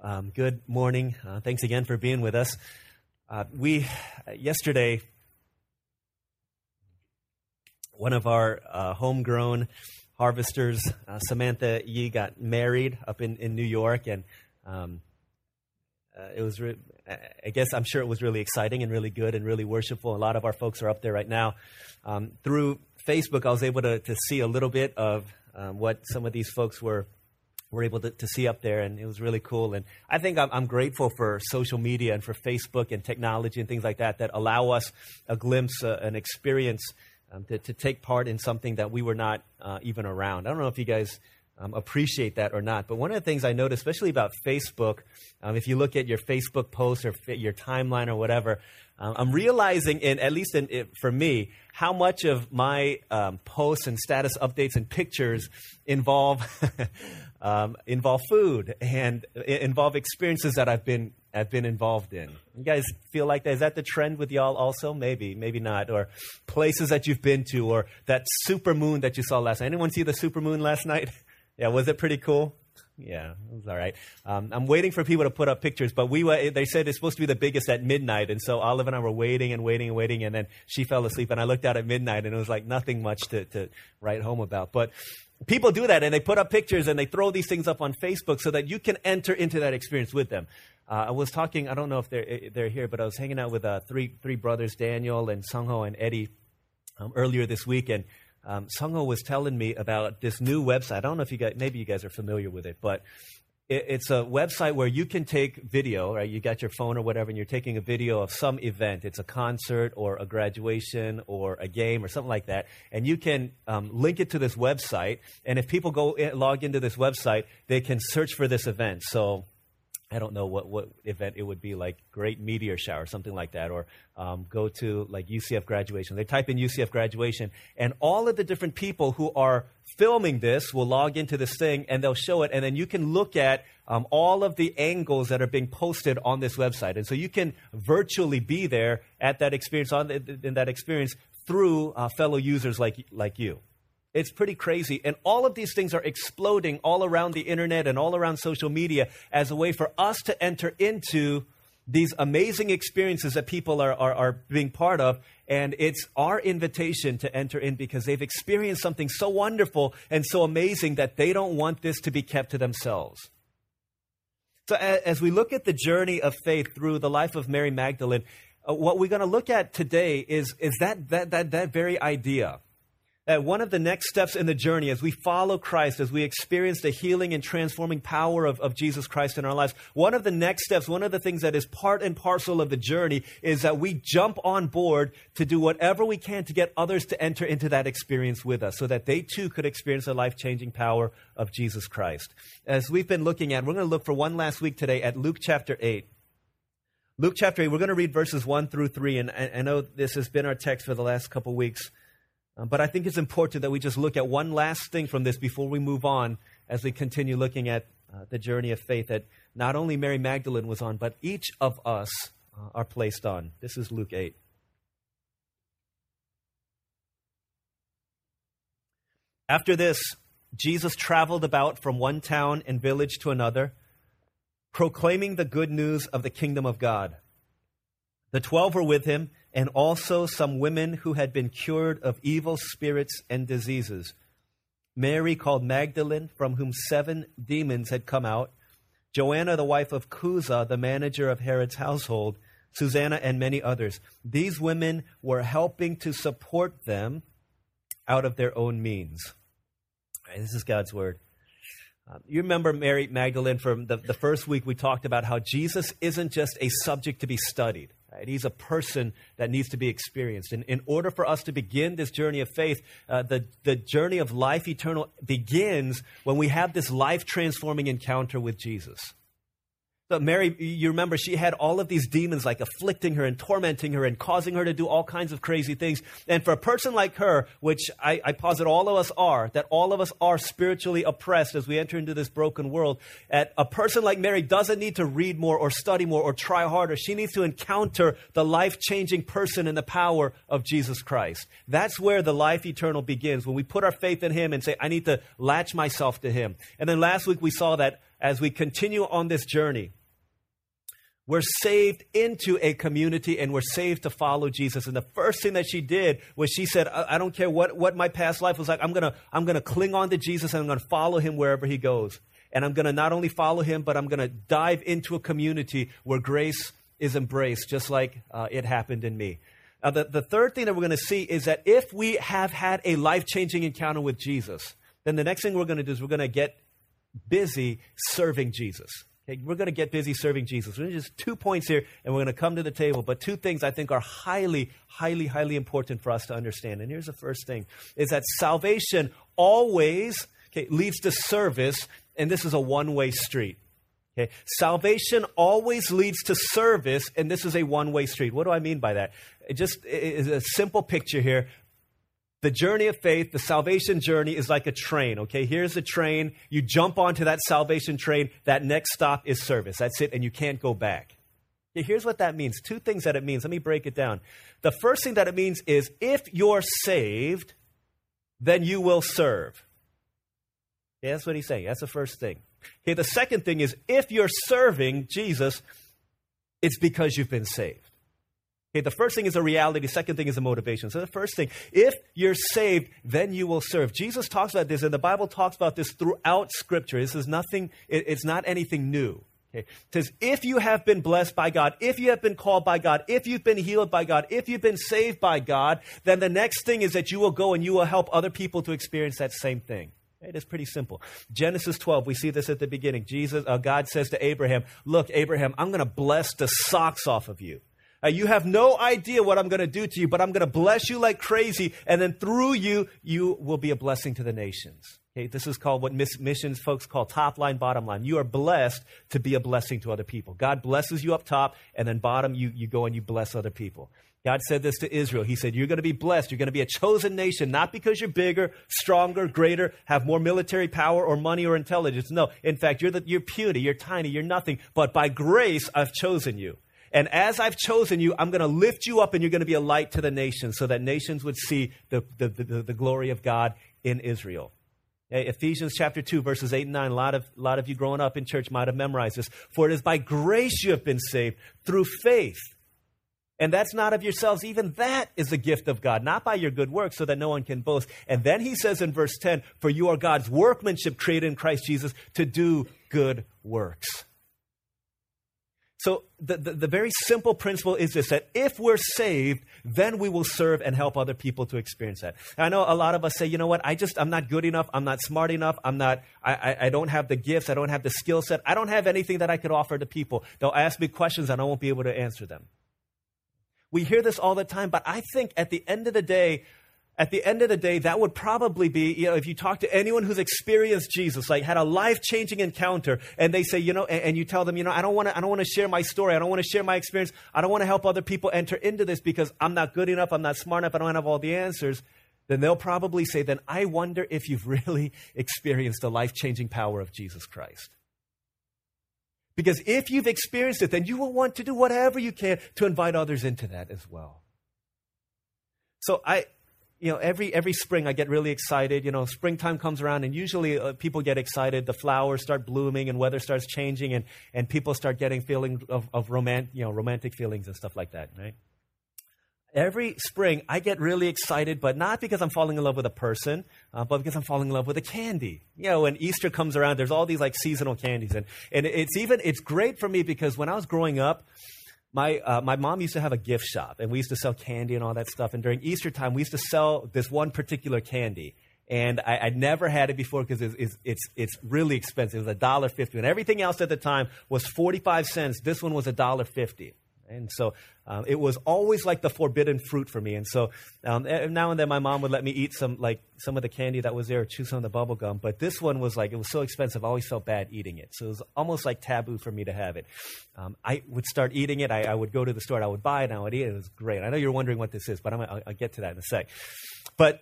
right. Um, good morning. Uh, thanks again for being with us. Uh, we yesterday, one of our uh, homegrown harvesters, uh, Samantha Yee, got married up in, in New York, and um, uh, it was. Re- I guess I'm sure it was really exciting and really good and really worshipful. A lot of our folks are up there right now. Um, through Facebook, I was able to, to see a little bit of um, what some of these folks were were able to, to, see up there, and it was really cool. And I think I'm, I'm, grateful for social media and for Facebook and technology and things like that that allow us a glimpse, uh, an experience um, to, to, take part in something that we were not uh, even around. I don't know if you guys um, appreciate that or not, but one of the things I noticed, especially about Facebook, um, if you look at your Facebook posts or your timeline or whatever, um, I'm realizing, in at least in, in, for me, how much of my um, posts and status updates and pictures involve um, involve food and involve experiences that I've been I've been involved in. You guys feel like that? Is that the trend with y'all also? Maybe, maybe not. Or places that you've been to, or that super moon that you saw last night. Anyone see the super moon last night? yeah, was it pretty cool? Yeah, it was all right. Um, I'm waiting for people to put up pictures, but we were, they said it's supposed to be the biggest at midnight, and so Olive and I were waiting and waiting and waiting, and then she fell asleep, and I looked out at midnight, and it was like nothing much to, to write home about. But people do that, and they put up pictures, and they throw these things up on Facebook so that you can enter into that experience with them. Uh, I was talking, I don't know if they're, eh, they're here, but I was hanging out with uh, three, three brothers, Daniel and Sungho and Eddie, um, earlier this week, and um, Sungho was telling me about this new website. I don't know if you guys, maybe you guys are familiar with it, but it, it's a website where you can take video, right? You got your phone or whatever, and you're taking a video of some event. It's a concert or a graduation or a game or something like that, and you can um, link it to this website. And if people go in, log into this website, they can search for this event. So I don't know what, what event it would be, like Great Meteor Shower, something like that, or um, go to like UCF graduation. They type in UCF graduation, and all of the different people who are filming this will log into this thing and they'll show it, and then you can look at um, all of the angles that are being posted on this website. And so you can virtually be there at that experience, on the, in that experience, through uh, fellow users like, like you. It's pretty crazy. And all of these things are exploding all around the internet and all around social media as a way for us to enter into these amazing experiences that people are, are, are, being part of. And it's our invitation to enter in because they've experienced something so wonderful and so amazing that they don't want this to be kept to themselves. So, as we look at the journey of faith through the life of Mary Magdalene, uh, what we're going to look at today is, is that, that, that, that very idea that one of the next steps in the journey as we follow Christ, as we experience the healing and transforming power of, of Jesus Christ in our lives, one of the next steps, one of the things that is part and parcel of the journey is that we jump on board to do whatever we can to get others to enter into that experience with us so that they too could experience the life changing power of Jesus Christ. As we've been looking at, we're going to look for one last week today at Luke chapter 8. Luke chapter 8, we're going to read verses 1 through 3, and I, I know this has been our text for the last couple weeks. Um, but I think it's important that we just look at one last thing from this before we move on as we continue looking at uh, the journey of faith that not only Mary Magdalene was on, but each of us uh, are placed on. This is Luke 8. After this, Jesus traveled about from one town and village to another, proclaiming the good news of the kingdom of God. The twelve were with him and also some women who had been cured of evil spirits and diseases. Mary, called Magdalene, from whom seven demons had come out, Joanna, the wife of Chuza, the manager of Herod's household, Susanna, and many others. These women were helping to support them out of their own means. Right, this is God's word. Um, you remember Mary Magdalene from the, the first week we talked about how Jesus isn't just a subject to be studied. Right? He's a person that needs to be experienced. And in order for us to begin this journey of faith, uh, the, the journey of life eternal begins when we have this life transforming encounter with Jesus. But Mary, you remember, she had all of these demons like afflicting her and tormenting her and causing her to do all kinds of crazy things. And for a person like her, which I, I posit all of us are, that all of us are spiritually oppressed as we enter into this broken world, at a person like Mary doesn't need to read more or study more or try harder. She needs to encounter the life changing person and the power of Jesus Christ. That's where the life eternal begins, when we put our faith in Him and say, I need to latch myself to Him. And then last week we saw that as we continue on this journey, we're saved into a community and we're saved to follow Jesus. And the first thing that she did was she said, I, don't care what, what my past life was like. I'm going to I'm going to cling on to Jesus and I'm going to follow him wherever he goes. And I'm going to not only follow him, but I'm going to dive into a community where grace is embraced, just like uh, it happened in me. Now, the, the third thing that we're going to see is that if we have had a life changing encounter with Jesus, then the next thing we're going to do is we're going to get busy serving Jesus. Okay, we're going to get busy serving Jesus. There's just two points here, and we're going to come to the table. But two things I think are highly, highly, highly important for us to understand. And here's the first thing: is that salvation always okay, leads to service, and this is a one-way street. Okay, salvation always leads to service, and this is a one-way street. What do I mean by that? It just is a simple picture here. The journey of faith, the salvation journey is like a train, okay? Here's a train. You jump onto that salvation train. That next stop is service. That's it, and you can't go back. Okay, here's what that means. Two things that it means. Let me break it down. The first thing that it means is if you're saved, then you will serve. Okay, that's what he's saying. That's the first thing. Okay, the second thing is if you're serving Jesus, it's because you've been saved. Okay, the first thing is a reality, the second thing is a motivation. So the first thing, if you're saved, then you will serve. Jesus talks about this, and the Bible talks about this throughout Scripture. This is nothing, it, it's not anything new. Okay. It says, if you have been blessed by God, if you have been called by God, if you've been healed by God, if you've been saved by God, then the next thing is that you will go and you will help other people to experience that same thing. It is pretty simple. Genesis 12, we see this at the beginning. Jesus, uh, God says to Abraham, Look, Abraham, I'm going to bless the socks off of you. Uh, you have no idea what I'm going to do to you, but I'm going to bless you like crazy, and then through you, you will be a blessing to the nations. Okay, this is called what missions folks call top line, bottom line. You are blessed to be a blessing to other people. God blesses you up top, and then bottom, you, you go and you bless other people. God said this to Israel. He said, You're going to be blessed. You're going to be a chosen nation, not because you're bigger, stronger, greater, have more military power or money or intelligence. No, in fact, you're, the, you're puny, you're tiny, you're nothing. But by grace, I've chosen you. And as I've chosen you, I'm going to lift you up and you're going to be a light to the nations so that nations would see the, the, the, the glory of God in Israel. Ephesians chapter 2, verses 8 and 9. A lot, of, a lot of you growing up in church might have memorized this. For it is by grace you have been saved through faith. And that's not of yourselves. Even that is a gift of God, not by your good works, so that no one can boast. And then he says in verse 10 For you are God's workmanship created in Christ Jesus to do good works. So, the, the, the, very simple principle is this that if we're saved, then we will serve and help other people to experience that. And I know a lot of us say, you know what, I just, I'm not good enough, I'm not smart enough, I'm not, I, I, I don't have the gifts, I don't have the skill set, I don't have anything that I could offer to people. They'll ask me questions and I won't be able to answer them. We hear this all the time, but I think at the end of the day, at the end of the day, that would probably be, you know, if you talk to anyone who's experienced Jesus, like had a life changing encounter, and they say, you know, and, and you tell them, you know, I don't want to, I don't want to share my story, I don't want to share my experience, I don't want to help other people enter into this because I'm not good enough, I'm not smart enough, I don't have all the answers. Then they'll probably say, then I wonder if you've really experienced the life changing power of Jesus Christ. Because if you've experienced it, then you will want to do whatever you can to invite others into that as well. So I, you know, every every spring I get really excited. You know, springtime comes around, and usually uh, people get excited. The flowers start blooming, and weather starts changing, and, and people start getting feeling of, of romant, you know, romantic feelings and stuff like that, right? Every spring, I get really excited, but not because I'm falling in love with a person, uh, but because I'm falling in love with a candy. You know, when Easter comes around, there's all these like seasonal candies, and and it's even it's great for me because when I was growing up, my, uh, my mom used to have a gift shop and we used to sell candy and all that stuff. And during Easter time, we used to sell this one particular candy. And I, would never had it before because it's, it's, it's, it's, really expensive. It was a dollar fifty, and everything else at the time was forty five cents. This one was a dollar fifty. And so um, it was always like the forbidden fruit for me. And so um, now and then my mom would let me eat some like some of the candy that was there, or chew some of the bubble gum. But this one was like it was so expensive. I always felt bad eating it. So it was almost like taboo for me to have it. Um, I would start eating it. I, I, would go to the store. And I would buy it. and I would eat it. It was great. I know you're wondering what this is, but i will I'll get to that in a sec. But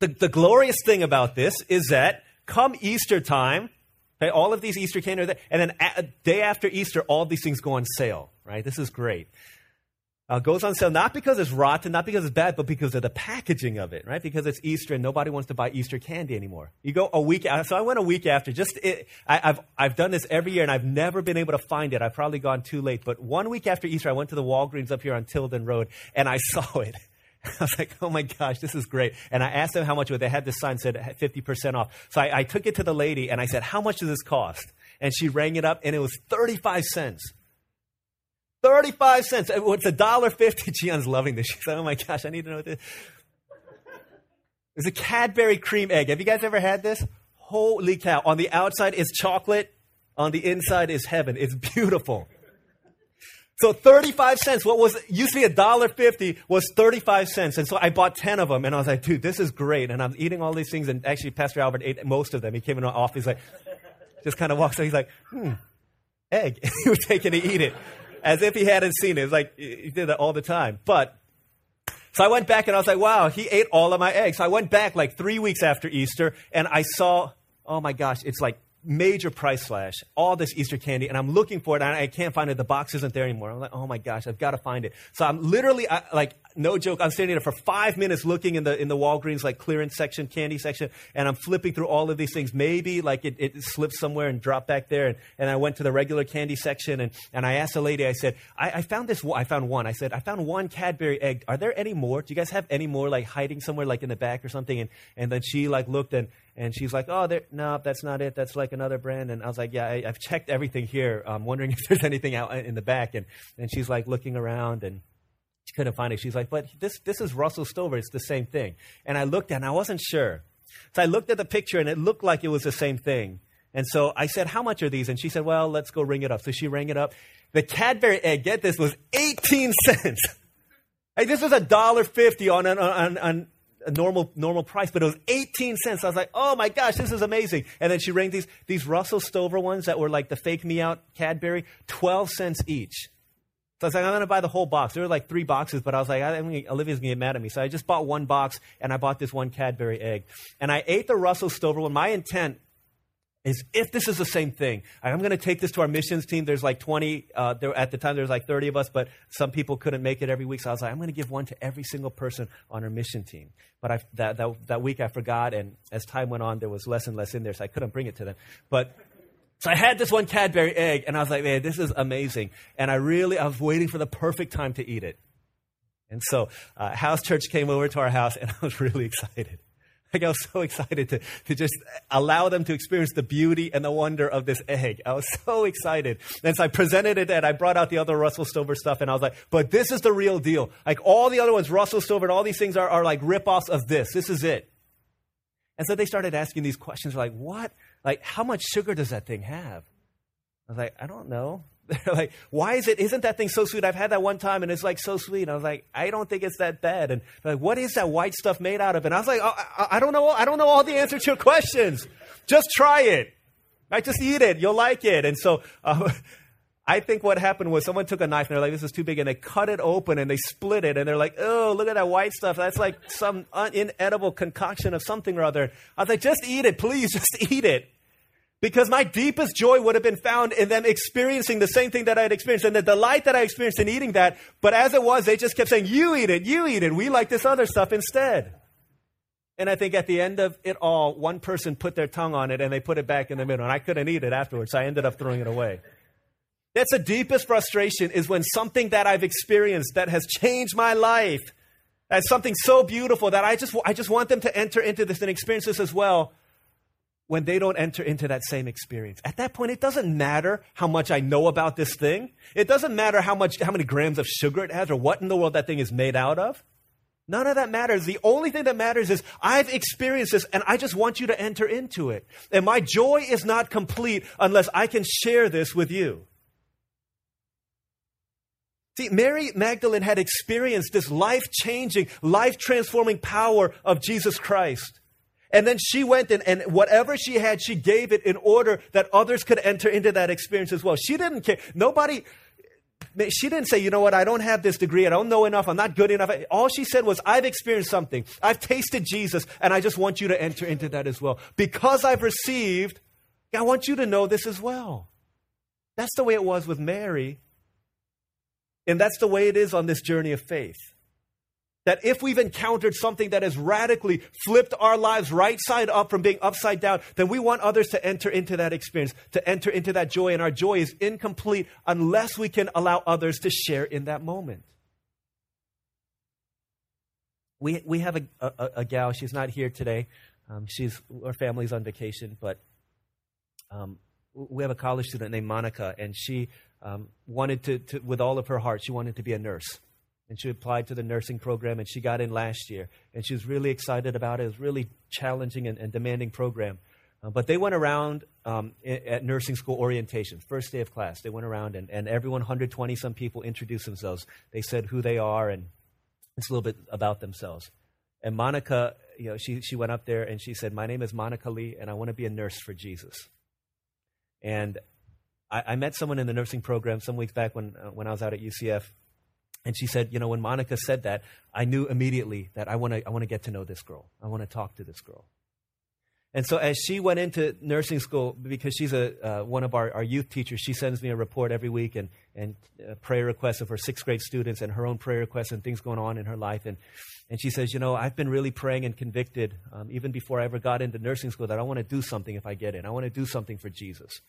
the, the glorious thing about this is that come Easter time, Okay, all of these Easter candy are there, and then a day after Easter, all these things go on sale. Right? This is great. uh, goes on sale not because it's rotten, not because it's bad, but because of the packaging of it, right? Because it's Easter and nobody wants to buy Easter candy anymore. You go a week after. So I went a week after. Just it, I, have I've done this every year and I've never been able to find it. I've probably gone too late. But one week after Easter, I went to the Walgreens up here on Tilden Road and I saw it. I was like, oh my gosh, this is great. And I asked them how much it. They had this sign said 50% off. So I, I took it to the lady and I said, how much does this cost? And she rang it up and it was 35 cents. 35 cents. It's a dollar fifty. Gion's loving this. She's like, oh my gosh, I need to know what this It's a Cadbury cream egg. Have you guys ever had this? Holy cow. On the outside is chocolate. On the inside is heaven. It's beautiful. So 35 cents, what was used to be a dollar fifty was 35 cents. And so I bought 10 of them and I was like, dude, this is great. And I'm eating all these things. And actually, Pastor Albert ate most of them. He came in off. He's like, just kind of walks in. He's like, hmm, egg. he was taking to eat it as if he hadn't seen it. It's like he did that all the time. But so I went back and I was like, wow, he ate all of my eggs. So I went back like three weeks after Easter and I saw, oh my gosh, it's like major price slash, all this Easter candy, and I'm looking for it, and I can't find it. The box isn't there anymore. I'm like, oh my gosh, I've got to find it. So I'm literally, I, like, no joke, I'm standing there for five minutes looking in the in the Walgreens like clearance section, candy section, and I'm flipping through all of these things. Maybe like it, it slipped somewhere and dropped back there, and, and I went to the regular candy section, and, and I asked the lady, I said, I, I found this, I found one. I said, I found one Cadbury egg. Are there any more? Do you guys have any more like hiding somewhere like in the back or something? And and then she like looked and and she's like, "Oh, no, that's not it. That's like another brand." And I was like, "Yeah, I, have checked everything here. I'm wondering if there's anything out uh, in the back." And and she's like looking around and she couldn't find it. She's like, "But this this is Russell Stover. It's the same thing." And I looked and I wasn't sure. So I looked at the picture, and it looked like it was the same thing. And so I said, "How much are these?" And she said, "Well, let's go ring it up." So she rang it up. The Cadbury egg, get this, was 18 cents. Hey, this was a dollar fifty on, on, on, on a normal normal price, but it was 18 cents. I was like, oh my gosh, this is amazing. And then she rang these these Russell Stover ones that were like the fake me out Cadbury, 12 cents each. So I was like, I'm going to buy the whole box. There were like three boxes, but I was like, I, Olivia's going to get mad at me. So I just bought one box and I bought this one Cadbury egg. And I ate the Russell Stover one. My intent is if this is the same thing, I'm going to take this to our missions team. There's like 20, uh, there, at the time there was like 30 of us, but some people couldn't make it every week. So I was like, I'm going to give one to every single person on our mission team. But I, that, that, that week I forgot, and as time went on, there was less and less in there, so I couldn't bring it to them. But so I had this one Cadbury egg, and I was like, man, this is amazing. And I really, I was waiting for the perfect time to eat it. And so uh, House Church came over to our house, and I was really excited. Like I was so excited to, to just allow them to experience the beauty and the wonder of this egg. I was so excited. And so I presented it and I brought out the other Russell Stover stuff and I was like, but this is the real deal. Like all the other ones, Russell Stover and all these things are, are like ripoffs of this. This is it. And so they started asking these questions like, what? Like, how much sugar does that thing have? I was like, I don't know. They're like, why is it, isn't that thing so sweet? I've had that one time and it's like so sweet. And I was like, I don't think it's that bad. And like, what is that white stuff made out of? And I was like, oh, I, I, don't know. I don't know all the answers to your questions. Just try it. Right? Just eat it. You'll like it. And so, uh, I think what happened was someone took a knife and they're like, this is too big. And they cut it open and they split it. And they're like, oh, look at that white stuff. That's like some inedible concoction of something or other. I was like, just eat it. Please, just eat it. Because my deepest joy would have been found in them experiencing the same thing that I had experienced and the delight that I experienced in eating that. But as it was, they just kept saying, You eat it, you eat it. We like this other stuff instead. And I think at the end of it all, one person put their tongue on it and they put it back in the middle. And I couldn't eat it afterwards, so I ended up throwing it away. That's the deepest frustration is when something that I've experienced that has changed my life, as something so beautiful that I just, I just want them to enter into this and experience this as well when they don't enter into that same experience. At that point, it doesn't matter how much I know about this thing. It doesn't matter how much, how many grams of sugar it has or what in the world that thing is made out of. None of that matters. The only thing that matters is I've experienced this and I just want you to enter into it. And my joy is not complete unless I can share this with you. See, Mary Magdalene had experienced this life changing, life transforming power of Jesus Christ. And then she went and, and whatever she had, she gave it in order that others could enter into that experience as well. She didn't care. Nobody, she didn't say, you know what, I don't have this degree, I don't know enough, I'm not good enough. All she said was, I've experienced something. I've tasted Jesus, and I just want you to enter into that as well. Because I've received, I want you to know this as well. That's the way it was with Mary And that's the way it is on this journey of faith. That if we've encountered something that has radically flipped our lives right side up from being upside down, then we want others to enter into that experience, to enter into that joy. And our joy is incomplete unless we can allow others to share in that moment. We, we have a, a, a gal, she's not here today. Um, she's, her family's on vacation, but um, we have a college student named Monica, and she um, wanted to, to, with all of her heart, she wanted to be a nurse and she applied to the nursing program and she got in last year. And she was really excited about it. It was really challenging and, and demanding program. Uh, but they went around um, at nursing school orientation first day of class. They went around and, and everyone 120 some people introduced themselves. They said who they are and it's a little bit about themselves. And monica you know she, she went up there and she said my name is monica lee and i want to be a nurse for jesus. And I, I met someone in the nursing program some weeks back when, uh, when i was out at ucf and she said, you know, when Monica said that, I knew immediately that I want to I want to get to know this girl. I want to talk to this girl. And so as she went into nursing school, because she's a, uh, one of our, our youth teachers, she sends me a report every week and, and uh, prayer requests of her sixth grade students and her own prayer requests and things going on in her life. And, and she says, you know, I've been really praying and convicted, um, even before I ever got into nursing school, that I want to do something if I get in. I want to do something for Jesus.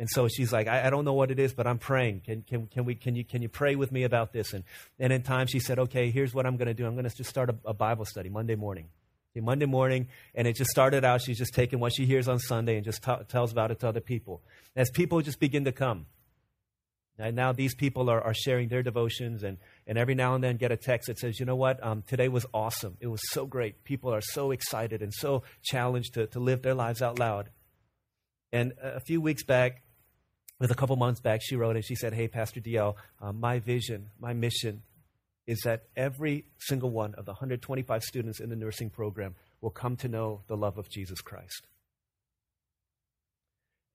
And so she's like, I, I, don't know what it is, but I'm praying. Can, can, can, we, can, you, can you pray with me about this? And, and in time, she said, okay, here's what I'm going to do. I'm going to just start a, a, Bible study Monday morning. Okay, Monday morning, and it just started out, she's just taking what she hears on Sunday and just t- tells about it to other people. As people just begin to come, and now these people are, are sharing their devotions, and, and every now and then get a text that says, you know what, um, today was awesome. It was so great. People are so excited and so challenged to, to live their lives out loud. And a few weeks back, with a couple months back, she wrote and she said, Hey, Pastor DL, uh, my vision, my mission is that every single one of the 125 students in the nursing program will come to know the love of Jesus Christ.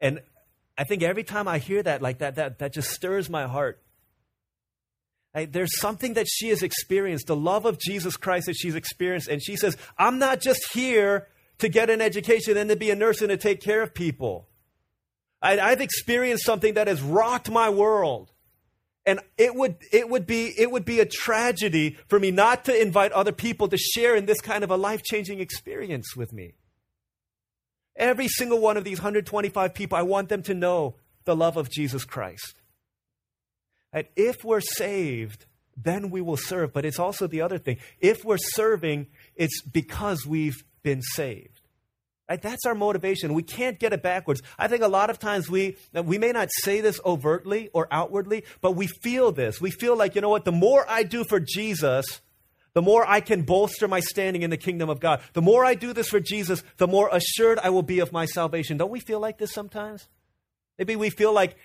And I think every time I hear that, like that, that, that just stirs my heart. There's something that she has experienced, the love of Jesus Christ that she's experienced. And she says, I'm not just here to get an education and to be a nurse and to take care of people. I, have experienced something that has rocked my world. And it would, it, would be, it would be a tragedy for me not to invite other people to share in this kind of a life changing experience with me. Every single one of these 125 people, I want them to know the love of Jesus Christ. And if we're saved, then we will serve. But it's also the other thing. If we're serving, it's because we've been saved. Right? That's our motivation. We can't get it backwards. I think a lot of times we, we may not say this overtly or outwardly, but we feel this. We feel like, you know what, the more I do for Jesus, the more I can bolster my standing in the kingdom of God. The more I do this for Jesus, the more assured I will be of my salvation. Don't we feel like this sometimes? Maybe we feel like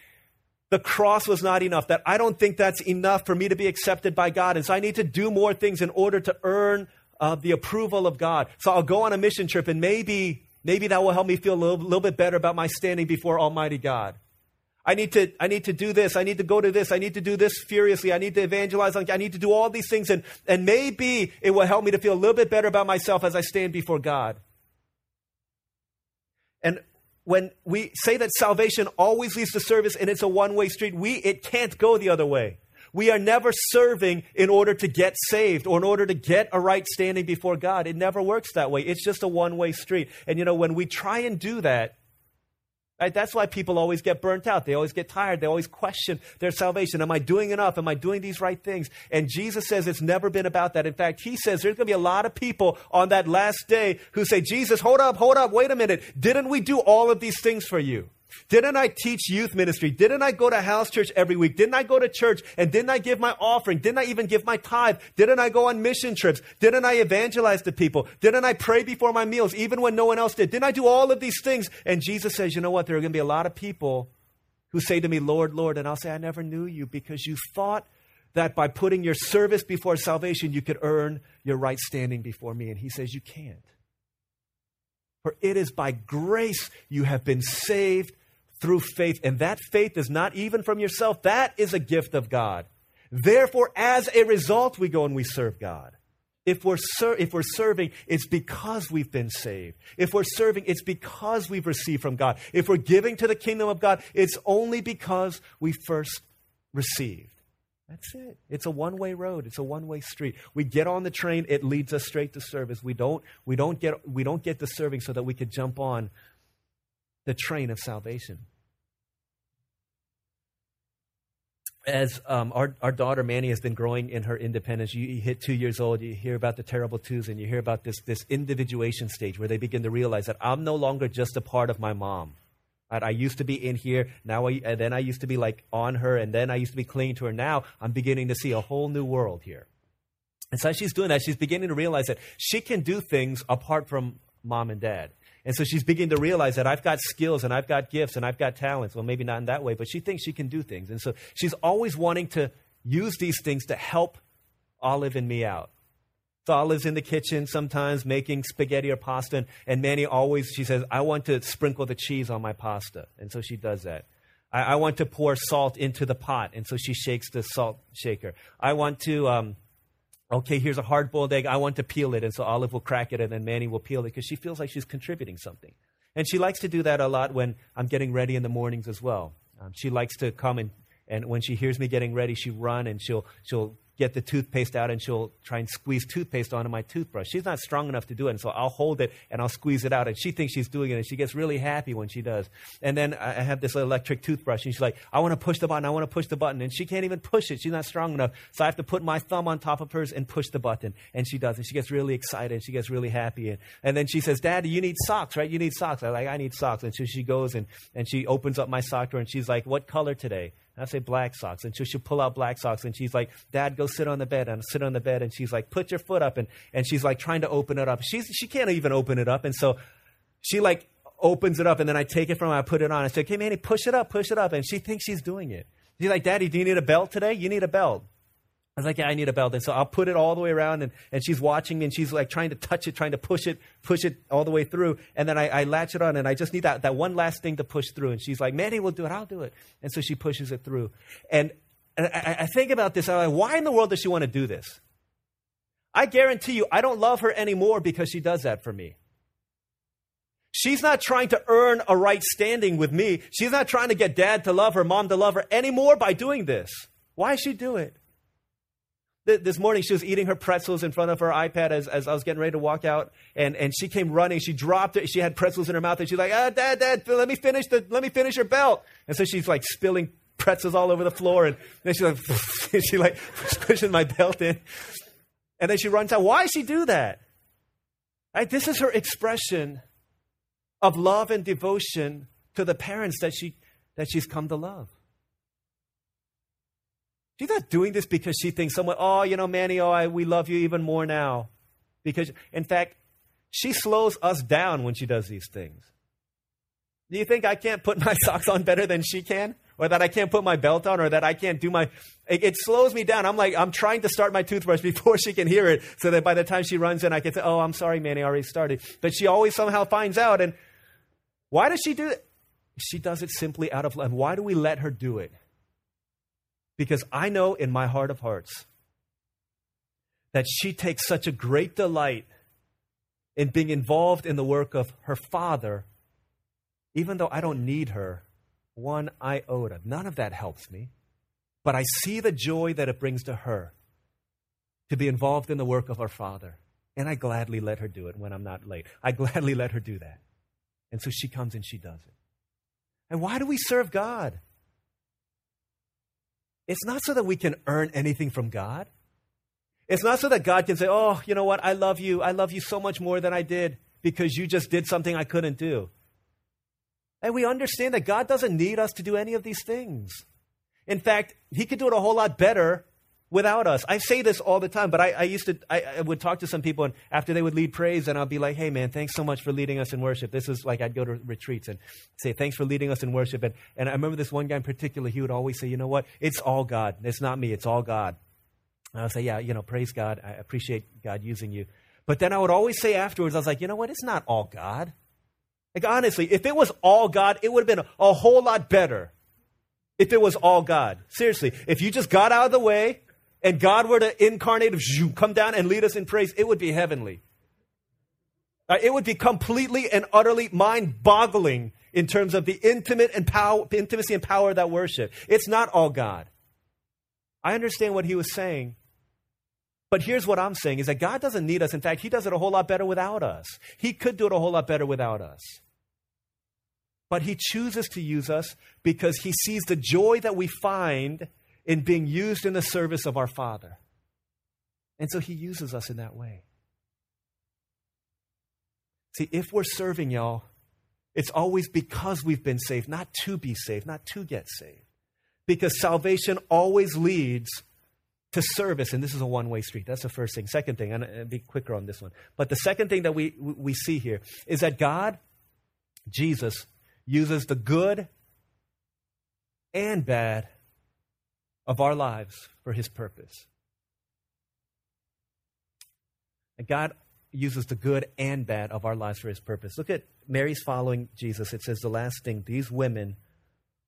the cross was not enough, that I don't think that's enough for me to be accepted by God. And so I need to do more things in order to earn uh, the approval of God. So I'll go on a mission trip and maybe Maybe that will help me feel a little, little bit better about my standing before Almighty God. I need to, I need to do this. I need to go to this. I need to do this furiously. I need to evangelize. I need to do all these things. And, and maybe it will help me to feel a little bit better about myself as I stand before God. And when we say that salvation always leads to service and it's a one way street, we, it can't go the other way. We are never serving in order to get saved or in order to get a right standing before God. It never works that way. It's just a one way street. And you know, when we try and do that, Right? That's why people always get burnt out. They always get tired. They always question their salvation. Am I doing enough? Am I doing these right things? And Jesus says it's never been about that. In fact, he says there's going to be a lot of people on that last day who say, Jesus, hold up, hold up, wait a minute. Didn't we do all of these things for you? Didn't I teach youth ministry? Didn't I go to house church every week? Didn't I go to church? And didn't I give my offering? Didn't I even give my tithe? Didn't I go on mission trips? Didn't I evangelize to people? Didn't I pray before my meals even when no one else did? Didn't I do all of these things? And Jesus says, you know what? There are going to be a lot of people who say to me, Lord, Lord. And I'll say, I never knew you because you thought that by putting your service before salvation, you could earn your right standing before me. And he says, you can't. For it is by grace you have been saved through faith. And that faith is not even from yourself, that is a gift of God. Therefore, as a result, we go and we serve God. If we're, ser- if we're serving, it's because we've been saved. If we're serving, it's because we've received from God. If we're giving to the kingdom of God, it's only because we first received. That's it. It's a one-way road. It's a one-way street. We get on the train, it leads us straight to service. We don't, we don't get we don't get to serving so that we could jump on the train of salvation. As um, our, our daughter Manny has been growing in her independence, you, you hit two years old, you hear about the terrible twos, and you hear about this, this individuation stage where they begin to realize that I'm no longer just a part of my mom. I used to be in here, now I, and then I used to be like on her, and then I used to be clinging to her. Now I'm beginning to see a whole new world here. And so she's doing that, she's beginning to realize that she can do things apart from mom and dad. And so she's beginning to realize that I've got skills and I've got gifts and I've got talents. Well, maybe not in that way, but she thinks she can do things. And so she's always wanting to use these things to help Olive and me out. So Olive's in the kitchen sometimes making spaghetti or pasta, and, and Manny always, she says, I want to sprinkle the cheese on my pasta. And so she does that. I, I want to pour salt into the pot, and so she shakes the salt shaker. I want to, um, okay, here's a hard boiled egg. I want to peel it. And so Olive will crack it, and then Manny will peel it because she feels like she's contributing something. And she likes to do that a lot when I'm getting ready in the mornings as well. Um, she likes to come and, and when she hears me getting ready, she run and she'll, she'll get the toothpaste out and she'll try and squeeze toothpaste onto my toothbrush. She's not strong enough to do it, and so I'll hold it and I'll squeeze it out. And she thinks she's doing it, and she gets really happy when she does. And then I have this electric toothbrush, and she's like, I want to push the button, I want to push the button. And she can't even push it. She's not strong enough. So I have to put my thumb on top of hers and push the button. And she does. And she gets really excited. and She gets really happy. And, and then she says, Daddy, you need socks, right? You need socks. I'm like, I need socks. And so she goes and, and she opens up my sock drawer, and she's like, What color today? I say black socks. And so she'll pull out black socks and she's like, Dad, go sit on the bed. And I sit on the bed and she's like, put your foot up. And, and she's like trying to open it up. She's, she can't even open it up. And so she like opens it up and then I take it from her, I put it on. I say, okay, Manny, push it up, push it up. And she thinks she's doing it. She's like, Daddy, do you need a belt today? You need a belt. I was like, yeah, I need a belt. And so I'll put it all the way around, and, and she's watching me, and she's like trying to touch it, trying to push it, push it all the way through. And then I, I latch it on, and I just need that, that one last thing to push through. And she's like, Manny will do it, I'll do it. And so she pushes it through. And, and I, I think about this, I'm like, why in the world does she want to do this? I guarantee you, I don't love her anymore because she does that for me. She's not trying to earn a right standing with me. She's not trying to get dad to love her, mom to love her anymore by doing this. Why does she do it? This morning she was eating her pretzels in front of her iPad as, as I was getting ready to walk out, and, and she came running. She dropped it. She had pretzels in her mouth, and she's like, "Ah, Dad, Dad, let me finish the let me finish her belt." And so she's like spilling pretzels all over the floor, and then she's like, she like pushing my belt in, and then she runs out. Why does she do that? Right? This is her expression of love and devotion to the parents that she that she's come to love. She's not doing this because she thinks someone, oh, you know, Manny, oh, I, we love you even more now. Because, in fact, she slows us down when she does these things. Do you think I can't put my socks on better than she can? Or that I can't put my belt on? Or that I can't do my. It, it, slows me down. I'm like, I'm trying to start my toothbrush before she can hear it so that by the time she runs in, I can say, oh, I'm sorry, Manny, I already started. But she always somehow finds out. And why does she do it? She does it simply out of love. Why do we let her do it? Because I know in my heart of hearts that she takes such a great delight in being involved in the work of her father, even though I don't need her one iota. None of that helps me. But I see the joy that it brings to her to be involved in the work of her Father. And I gladly let her do it when I'm not late. I gladly let her do that. And so she comes and she does it. And why do we serve God? It's not so that we can earn anything from God. It's not so that God can say, Oh, you know what? I love you. I love you so much more than I did because you just did something I couldn't do. And we understand that God doesn't need us to do any of these things. In fact, He could do it a whole lot better without us. I say this all the time, but I, I used to, I, I, would talk to some people and after they would lead praise and I'd be like, hey man, thanks so much for leading us in worship. This is like I'd go to retreats and say, thanks for leading us in worship. And, and I remember this one guy in particular, he would always say, you know what? It's all God. It's not me. It's all God. And I would say, yeah, you know, praise God. I appreciate God using you. But then I would always say afterwards, I was like, you know what? It's not all God. Like honestly, if it was all God, it would have been a whole lot better if it was all God. Seriously, if you just got out of the way and God were to incarnate, come down and lead us in praise, it would be heavenly. Uh, it would be completely and utterly mind boggling in terms of the intimate and power, intimacy and power of that worship. It's not all God. I understand what he was saying. But here's what I'm saying is that God doesn't need us. In fact, he does it a whole lot better without us. He could do it a whole lot better without us. But he chooses to use us because he sees the joy that we find in being used in the service of our Father. And so he uses us in that way. See, if we're serving y'all, it's always because we've been saved, not to be saved, not to get saved. Because salvation always leads to service, and this is a one way street. That's the first thing. Second thing, and I'll be quicker on this one. But the second thing that we, we see here is that God, Jesus, uses the good and bad of our lives for his purpose. And God uses the good and bad of our lives for his purpose. Look at Mary's following Jesus. It says the last thing these women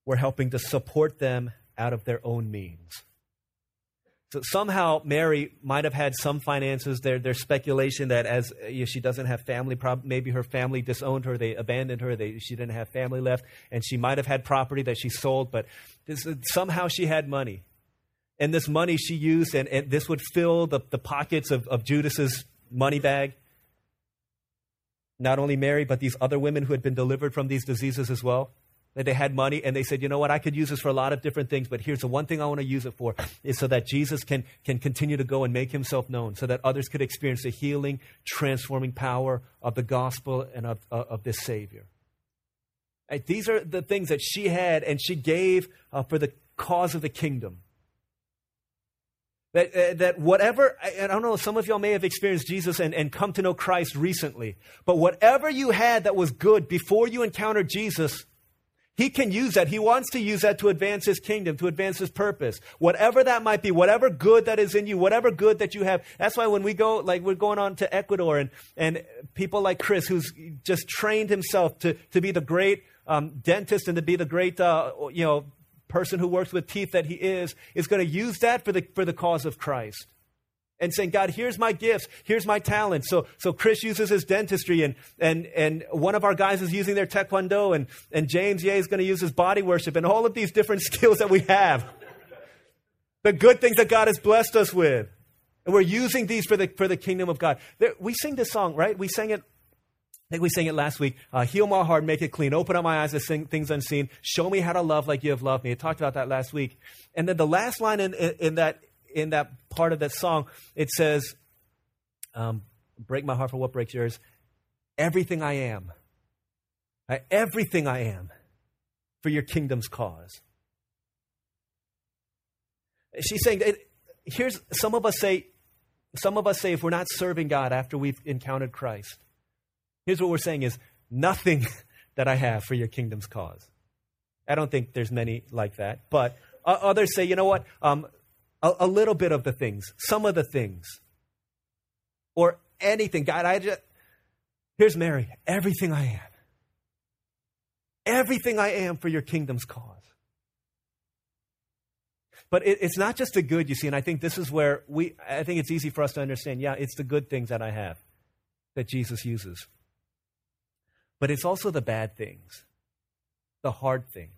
were helping to support them out of their own means. So somehow Mary might have had some finances. There, there's speculation that as you know, she doesn't have family, maybe her family disowned her, they abandoned her, they, she didn't have family left, and she might have had property that she sold, but this, somehow she had money. And this money she used, and, and this would fill the, the pockets of, of Judas's money bag. Not only Mary, but these other women who had been delivered from these diseases as well. That they had money and they said, you know what, I could use this for a lot of different things, but here's the one thing I want to use it for is so that Jesus can, can continue to go and make himself known, so that others could experience the healing, transforming power of the gospel and of, of, of this Savior. Right? These are the things that she had and she gave uh, for the cause of the kingdom. That, uh, that whatever, I, I don't know, some of y'all may have experienced Jesus and, and come to know Christ recently, but whatever you had that was good before you encountered Jesus, he can use that. He wants to use that to advance his kingdom, to advance his purpose. Whatever that might be, whatever good that is in you, whatever good that you have. That's why when we go, like we're going on to Ecuador and, and people like Chris, who's just trained himself to, to be the great um, dentist and to be the great, uh, you know, person who works with teeth that he is, is going to use that for the, for the cause of Christ. And saying, God, here's my gifts, here's my talent. So, so Chris uses his dentistry, and, and, and one of our guys is using their taekwondo, and, and James Ye is going to use his body worship, and all of these different skills that we have. the good things that God has blessed us with. And we're using these for the, for the kingdom of God. There, we sing this song, right? We sang it I think we sang it last week. Uh, Heal my heart, make it clean. Open up my eyes to things unseen. Show me how to love like you have loved me. I talked about that last week. And then the last line in, in, in that, in that part of that song, it says, um, Break my heart for what breaks yours. Everything I am, everything I am for your kingdom's cause. She's saying, here's some of us say, some of us say if we're not serving God after we've encountered Christ, Here's what we're saying is nothing that I have for your kingdom's cause. I don't think there's many like that. But others say, you know what? Um, a, a, little bit of the things, some of the things, or anything. God, I just, here's Mary, everything I am. Everything I am for your kingdom's cause. But it, it's not just the good, you see, and I think this is where we, I think it's easy for us to understand. Yeah, it's the good things that I have that Jesus uses. But it's also the bad things, the hard things.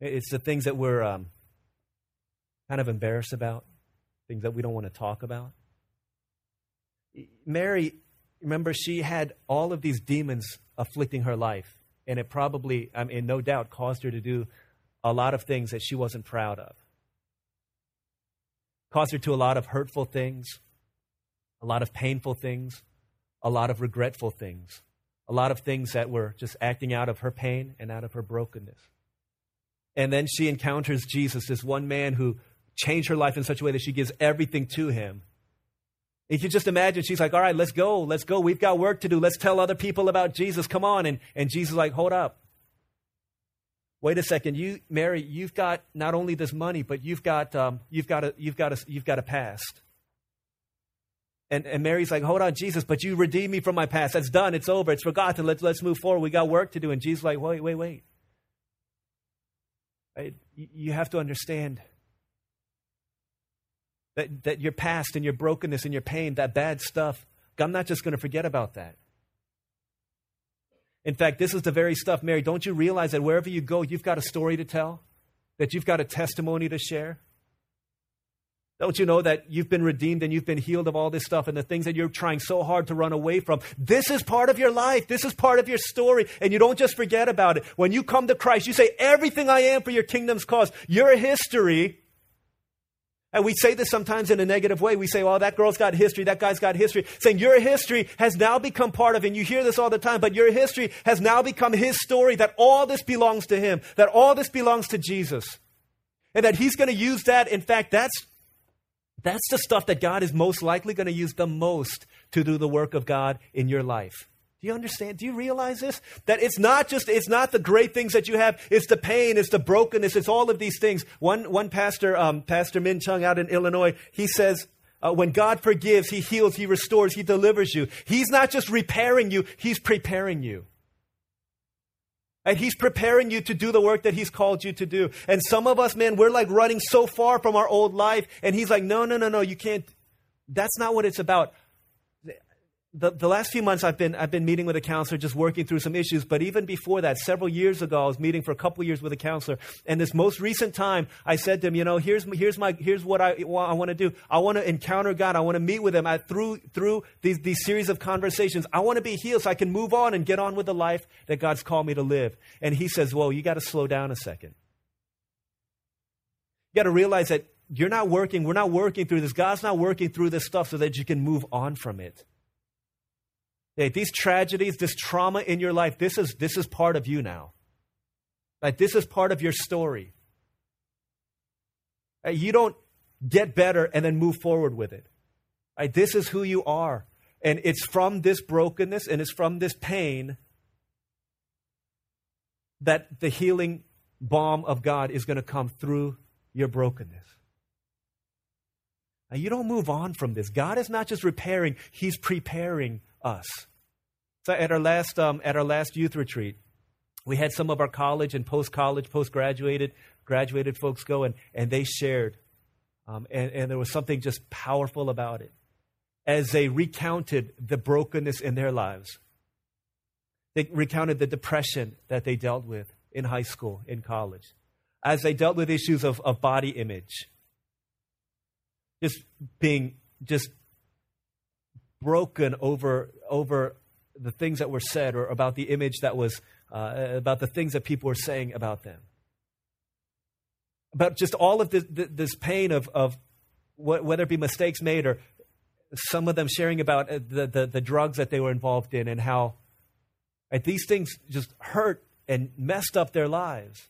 It's the things that we're um, kind of embarrassed about, things that we don't want to talk about. Mary, remember, she had all of these demons afflicting her life, and it probably, I mean, no doubt, caused her to do a lot of things that she wasn't proud of. Caused her to a lot of hurtful things, a lot of painful things, a lot of regretful things a lot of things that were just acting out of her pain and out of her brokenness. And then she encounters Jesus, this one man who changed her life in such a way that she gives everything to him. If you just imagine, she's like, All right, let's go, let's go. We've got work to do. Let's tell other people about Jesus. Come on. And, and Jesus is like, Hold up. Wait a second, you, Mary, you've got not only this money, but you've got, um, you've got, a, you've got, a, you've got a past. And, and Mary's like, hold on, Jesus, but you redeemed me from my past. That's done. It's over. It's forgotten. Let's, let's move forward. We got work to do. And Jesus like, wait, wait, wait. You have to understand that, that your past and your brokenness and your pain, that bad stuff, I'm not just going to forget about that. In fact, this is the very stuff, Mary, don't you realize that wherever you go, you've got a story to tell? that you've got a testimony to share? Don't you know that you've been redeemed and you've been healed of all this stuff and the things that you're trying so hard to run away from? This is part of your life. This is part of your story. And you don't just forget about it. When you come to Christ, you say, Everything I am for your kingdom's cause. Your history. And we say this sometimes in a negative way. We say, well, that girl's got history, that guy's got history. Saying your history has now become part of, and you hear this all the time, but your history has now become his story, that all this belongs to him, that all this belongs to Jesus. And that he's going to use that. In fact, that's that's the stuff that God is most likely going to use the most to do the work of God in your life. Do you understand? Do you realize this? That it's not just, it's not the great things that you have, it's the pain, it's the brokenness, it's all of these things. One, one pastor, um, Pastor Min Chung out in Illinois, he says, uh, when God forgives, He heals, He restores, He delivers you. He's not just repairing you, He's preparing you. And he's preparing you to do the work that he's called you to do. And some of us, man, we're like running so far from our old life. And he's like, no, no, no, no, you can't. That's not what it's about the, the last few months I've been, I've been meeting with a counselor, just working through some issues. But even before that, several years ago, I was meeting for a couple years with a counselor. And this most recent time, I said to him, you know, here's, here's, my, here's what I, I want to do. I want to encounter God. I want to meet with him I, through, through these, these series of conversations. I want to be healed so I can move on and get on with the life that God's called me to live. And he says, well, you got to slow down a second. You got to realize that you're not working, we're not working through this. God's not working through this stuff so that you can move on from it. These tragedies, this trauma in your life, this is, this is part of you now. Like, this is part of your story. You don't get better and then move forward with it. This is who you are. And it's from this brokenness and it's from this pain that the healing balm of God is going to come through your brokenness. Now, you don't move on from this. God is not just repairing, He's preparing us. So at our last um, at our last youth retreat, we had some of our college and post college, post graduated graduated folks go and and they shared, um, and and there was something just powerful about it as they recounted the brokenness in their lives. They recounted the depression that they dealt with in high school, in college, as they dealt with issues of, of body image, just being just broken over over the things that were said or about the image that was, uh, about the things that people were saying about them. About just all of this, this pain of, of whether it be mistakes made or some of them sharing about uh, the, the, the drugs that they were involved in and how right, these things just hurt and messed up their lives.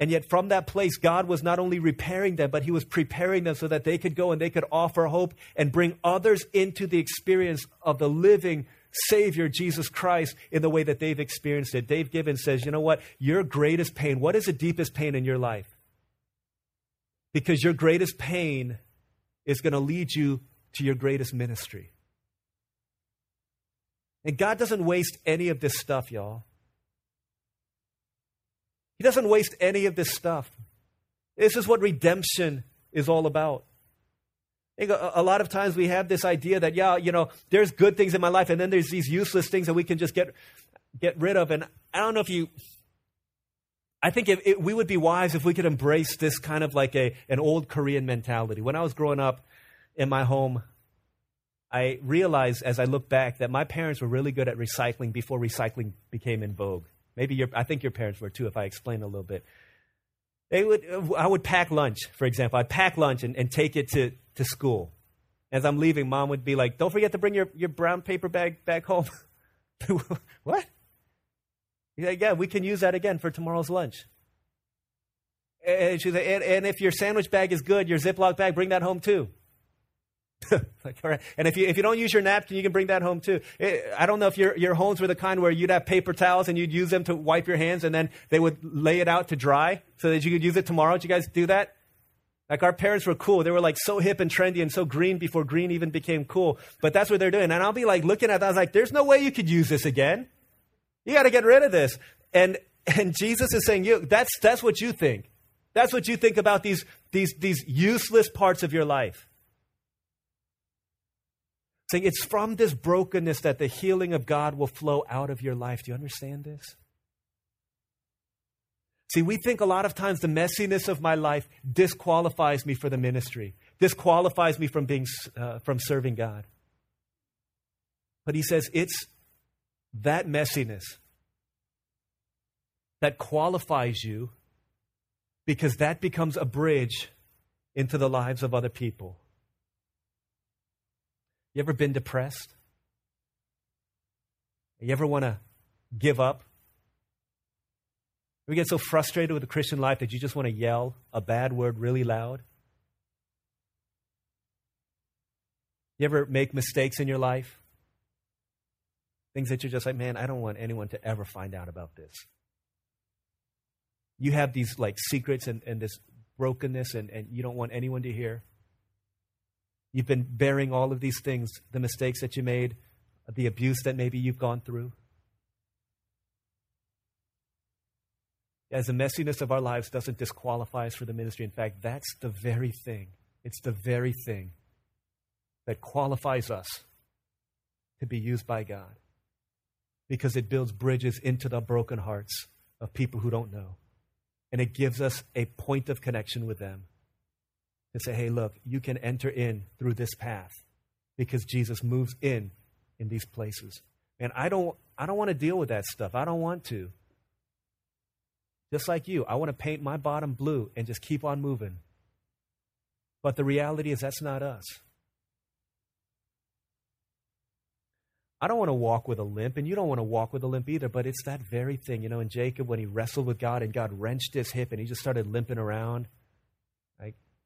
And yet, from that place, God was not only repairing them, but He was preparing them so that they could go and they could offer hope and bring others into the experience of the living Savior, Jesus Christ, in the way that they've experienced it. Dave Gibbons says, You know what? Your greatest pain, what is the deepest pain in your life? Because your greatest pain is going to lead you to your greatest ministry. And God doesn't waste any of this stuff, y'all. He doesn't waste any of this stuff. This is what redemption is all about. A lot of times we have this idea that, yeah, you know, there's good things in my life, and then there's these useless things that we can just get, get rid of. And I don't know if you, I think if, we would be wise if we could embrace this kind of like a, an old Korean mentality. When I was growing up in my home, I realized as I look back that my parents were really good at recycling before recycling became in vogue. Maybe your, I think your parents were too, if I explain a little bit. They would, I would pack lunch, for example. I'd pack lunch and, and take it to, to school. As I'm leaving, mom would be like, Don't forget to bring your, your brown paper bag back home. what? Yeah, yeah, we can use that again for tomorrow's lunch. And, she's and, and if your sandwich bag is good, your Ziploc bag, bring that home too. like, all right. And if you, if you don't use your napkin, you can bring that home too. It, I don't know if your, your homes were the kind where you'd have paper towels and you'd use them to wipe your hands and then they would lay it out to dry so that you could use it tomorrow. Did you guys do that? Like our parents were cool. They were like so hip and trendy and so green before green even became cool. But that's what they're doing. And I'll be like looking at that. I was like, there's no way you could use this again. You got to get rid of this. And, and Jesus is saying, you, that's, that's what you think. That's what you think about these, these, these useless parts of your life. Saying it's from this brokenness that the healing of God will flow out of your life. Do you understand this? See, we think a lot of times the messiness of my life disqualifies me for the ministry, disqualifies me from being uh, from serving God. But he says it's that messiness that qualifies you because that becomes a bridge into the lives of other people. You ever been depressed? You ever want to give up? We get so frustrated with the Christian life that you just want to yell a bad word really loud. You ever make mistakes in your life? Things that you're just like, man, I don't want anyone to ever find out about this. You have these like secrets and, and this brokenness and, and you don't want anyone to hear. You've been bearing all of these things, the mistakes that you made, the abuse that maybe you've gone through. as the messiness of our lives doesn't disqualify us for the ministry. In fact, that's the very thing. It's the very thing that qualifies us to be used by God because it builds bridges into the broken hearts of people who don't know. And it gives us a point of connection with them to say, hey, look, you can enter in through this path because Jesus moves in in these places. And I don't, I don't want to deal with that stuff. I don't want to. Just like you, I want to paint my bottom blue and just keep on moving. But the reality is, that's not us. I don't want to walk with a limp, and you don't want to walk with a limp either, but it's that very thing. You know, in Jacob, when he wrestled with God and God wrenched his hip and he just started limping around,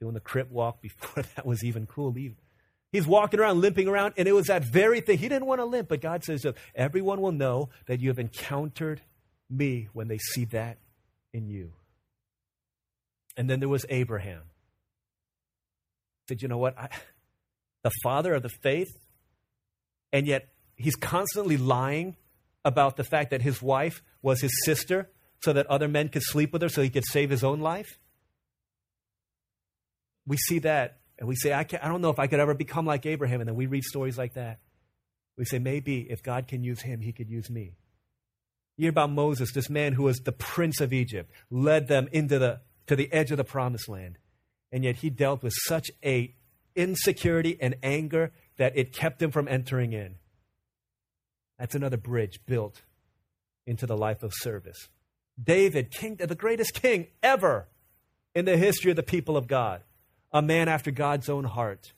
doing the crip walk before that was even cool. even. He's walking around, limping around, and it was that very thing. He didn't want to limp, but God says, Everyone will know that you have encountered me when they see that in you. And then there was Abraham. Said, you know what? I, the father of the faith, and yet he's constantly lying about the fact that his wife was his sister so that other men could sleep with her so he could save his own life. We see that and we say, I, I don't know if I could ever become like Abraham. And then we read stories like that. We say, maybe if God can use him, he could use me. You hear about Moses, this man who was the prince of Egypt, led them into the, to the edge of the promised land. And yet he dealt with such a insecurity and anger that it kept him from entering in. That's another bridge built into the life of service. David, king, the greatest king ever in the history of the people of God, a man after God's own heart.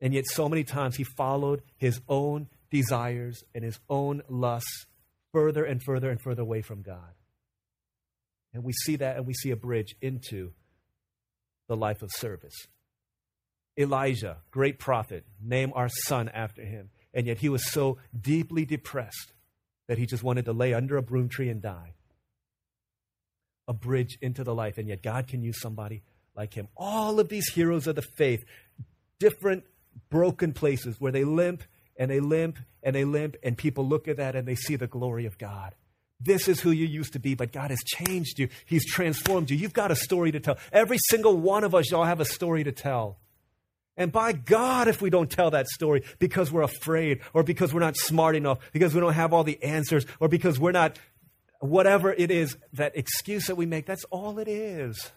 And yet, so many times he followed his own desires and his own lusts further and further and further away from God. And we see that and we see a bridge into the life of service. Elijah, great prophet, name our son after him. And yet he was so deeply depressed that he just wanted to lay under a broom tree and die. A bridge into the life. And yet God can use somebody like him. All of these heroes of the faith, different broken places where they limp and they limp and they limp, and people look at that and they see the glory of God. This is who you used to be, but God has changed you. He's transformed you. You've got a story to tell. Every single one of us, y'all have a story to tell. And by God, if we don't tell that story because we're afraid, or because we're not smart enough, because we don't have all the answers, or because we're not, whatever it is, that excuse that we make, that's all it is.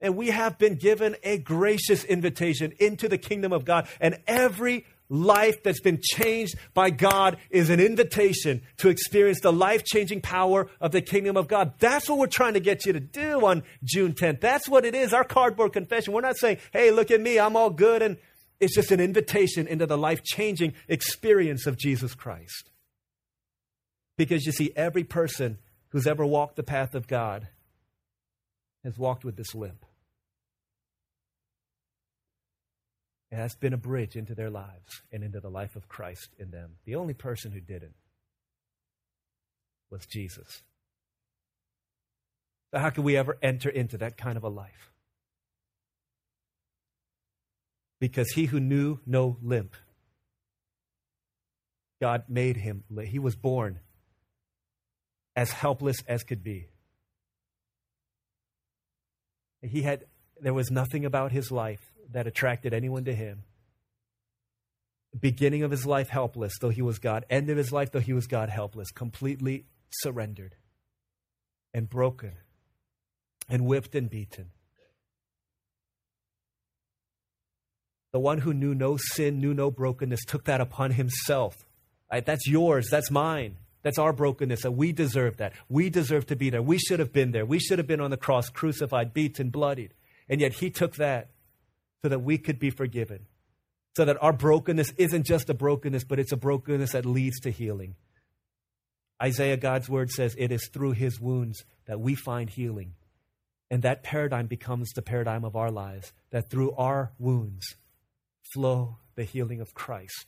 And we have been given a gracious invitation into the kingdom of God. And every life that's been changed by God is an invitation to experience the life changing power of the kingdom of God. That's what we're trying to get you to do on June 10th. That's what it is, our cardboard confession. We're not saying, hey, look at me, I'm all good. And it's just an invitation into the life changing experience of Jesus Christ. Because you see, every person who's ever walked the path of God has walked with this limp. It has been a bridge into their lives and into the life of Christ in them. The only person who didn't was Jesus. So, how can we ever enter into that kind of a life? Because he who knew no limp, God made him, he was born as helpless as could be. He had, there was nothing about his life that attracted anyone to him. Beginning of his life, helpless, though he was God. End of his life, though he was God, helpless. Completely surrendered and broken and whipped and beaten. The one who knew no sin, knew no brokenness, took that upon himself. Right? That's yours, that's mine. That's our brokenness, and we deserve that. We deserve to be there. We should have been there. We should have been on the cross, crucified, beaten, bloodied. And yet he took that so that we could be forgiven. So that our brokenness isn't just a brokenness, but it's a brokenness that leads to healing. Isaiah, God's word says, it is through his wounds that we find healing. And that paradigm becomes the paradigm of our lives, that through our wounds flow the healing of Christ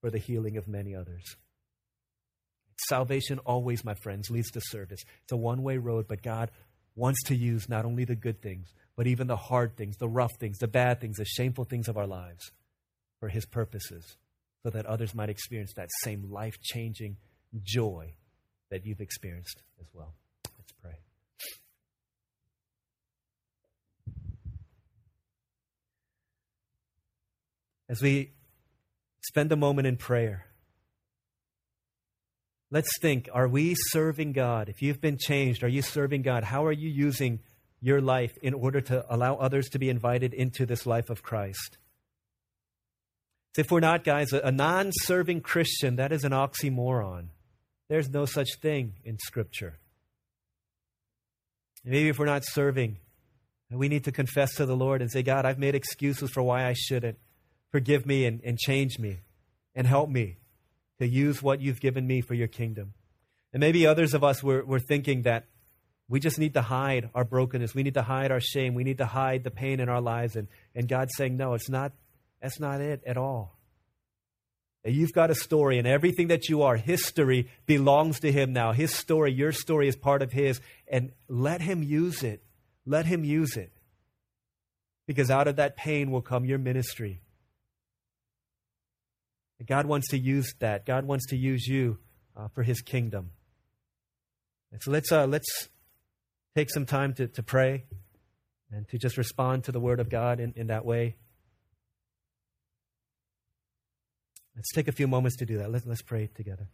for the healing of many others. Salvation always, my friends, leads to service. It's a one way road, but God wants to use not only the good things, but even the hard things, the rough things, the bad things, the shameful things of our lives for His purposes, so that others might experience that same life changing joy that you've experienced as well. Let's pray. As we spend a moment in prayer, let's think are we serving God? If you've been changed, are you serving God? How are you using your life in order to allow others to be invited into this life of Christ? If we're not, guys, a non serving Christian, that is an oxymoron. There's no such thing in Scripture. Maybe if we're not serving, we need to confess to the Lord and say, God, I've made excuses for why I shouldn't. Forgive me and, and change me and help me to use what you've given me for your kingdom. And maybe others of us were, were thinking that we just need to hide our brokenness. We need to hide our shame. We need to hide the pain in our lives. And, and God's saying, no, it's not, that's not it at all. You've got a story, and everything that you are, history belongs to Him now. His story, your story is part of His. And let Him use it. Let Him use it. Because out of that pain will come your ministry. God wants to use that. God wants to use you uh, for His kingdom. And so let's, uh, let's take some time to, to pray and to just respond to the Word of God in, in that way. Let's take a few moments to do that. Let, let's pray together.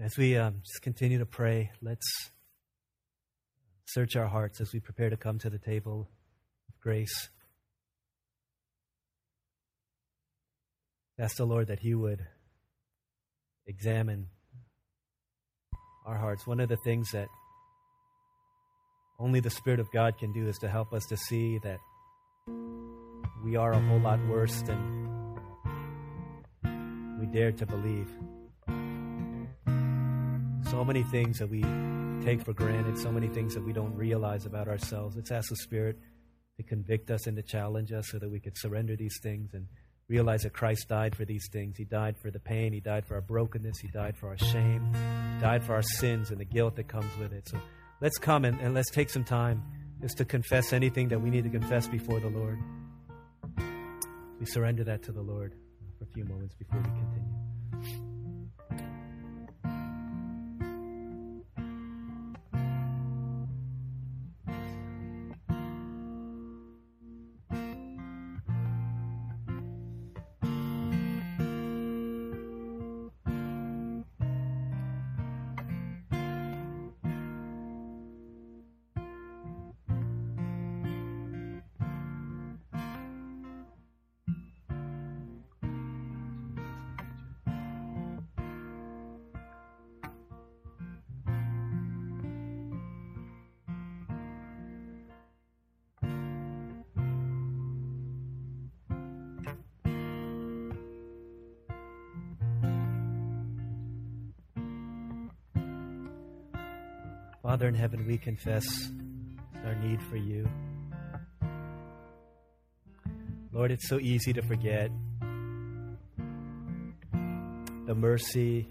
As we um, just continue to pray, let's search our hearts as we prepare to come to the table of grace. Ask the Lord that He would examine our hearts. One of the things that only the Spirit of God can do is to help us to see that we are a whole lot worse than we dare to believe so many things that we take for granted, so many things that we don't realize about ourselves. Let's ask the Spirit to convict us and to challenge us so that we could surrender these things and realize that Christ died for these things. He died for the pain, He died for our brokenness, He died for our shame, He died for our sins and the guilt that comes with it. So let's come and, and let's take some time just to confess anything that we need to confess before the Lord. We surrender that to the Lord for a few moments before we continue. In heaven, we confess our need for you. Lord, it's so easy to forget the mercy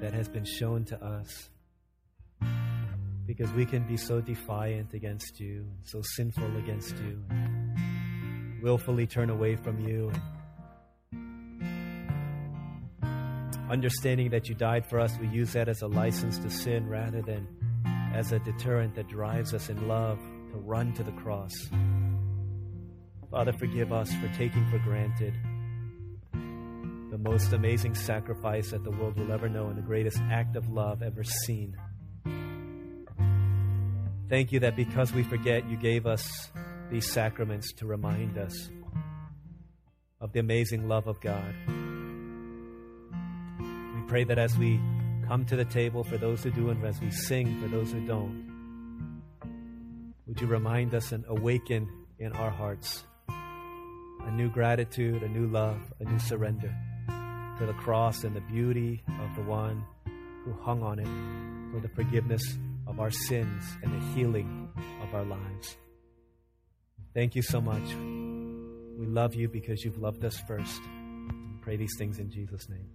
that has been shown to us because we can be so defiant against you, and so sinful against you, and willfully turn away from you. Understanding that you died for us, we use that as a license to sin rather than as a deterrent that drives us in love to run to the cross. Father, forgive us for taking for granted the most amazing sacrifice that the world will ever know and the greatest act of love ever seen. Thank you that because we forget, you gave us these sacraments to remind us of the amazing love of God. Pray that as we come to the table for those who do and as we sing for those who don't, would you remind us and awaken in our hearts a new gratitude, a new love, a new surrender to the cross and the beauty of the one who hung on it for the forgiveness of our sins and the healing of our lives. Thank you so much. We love you because you've loved us first. Pray these things in Jesus' name.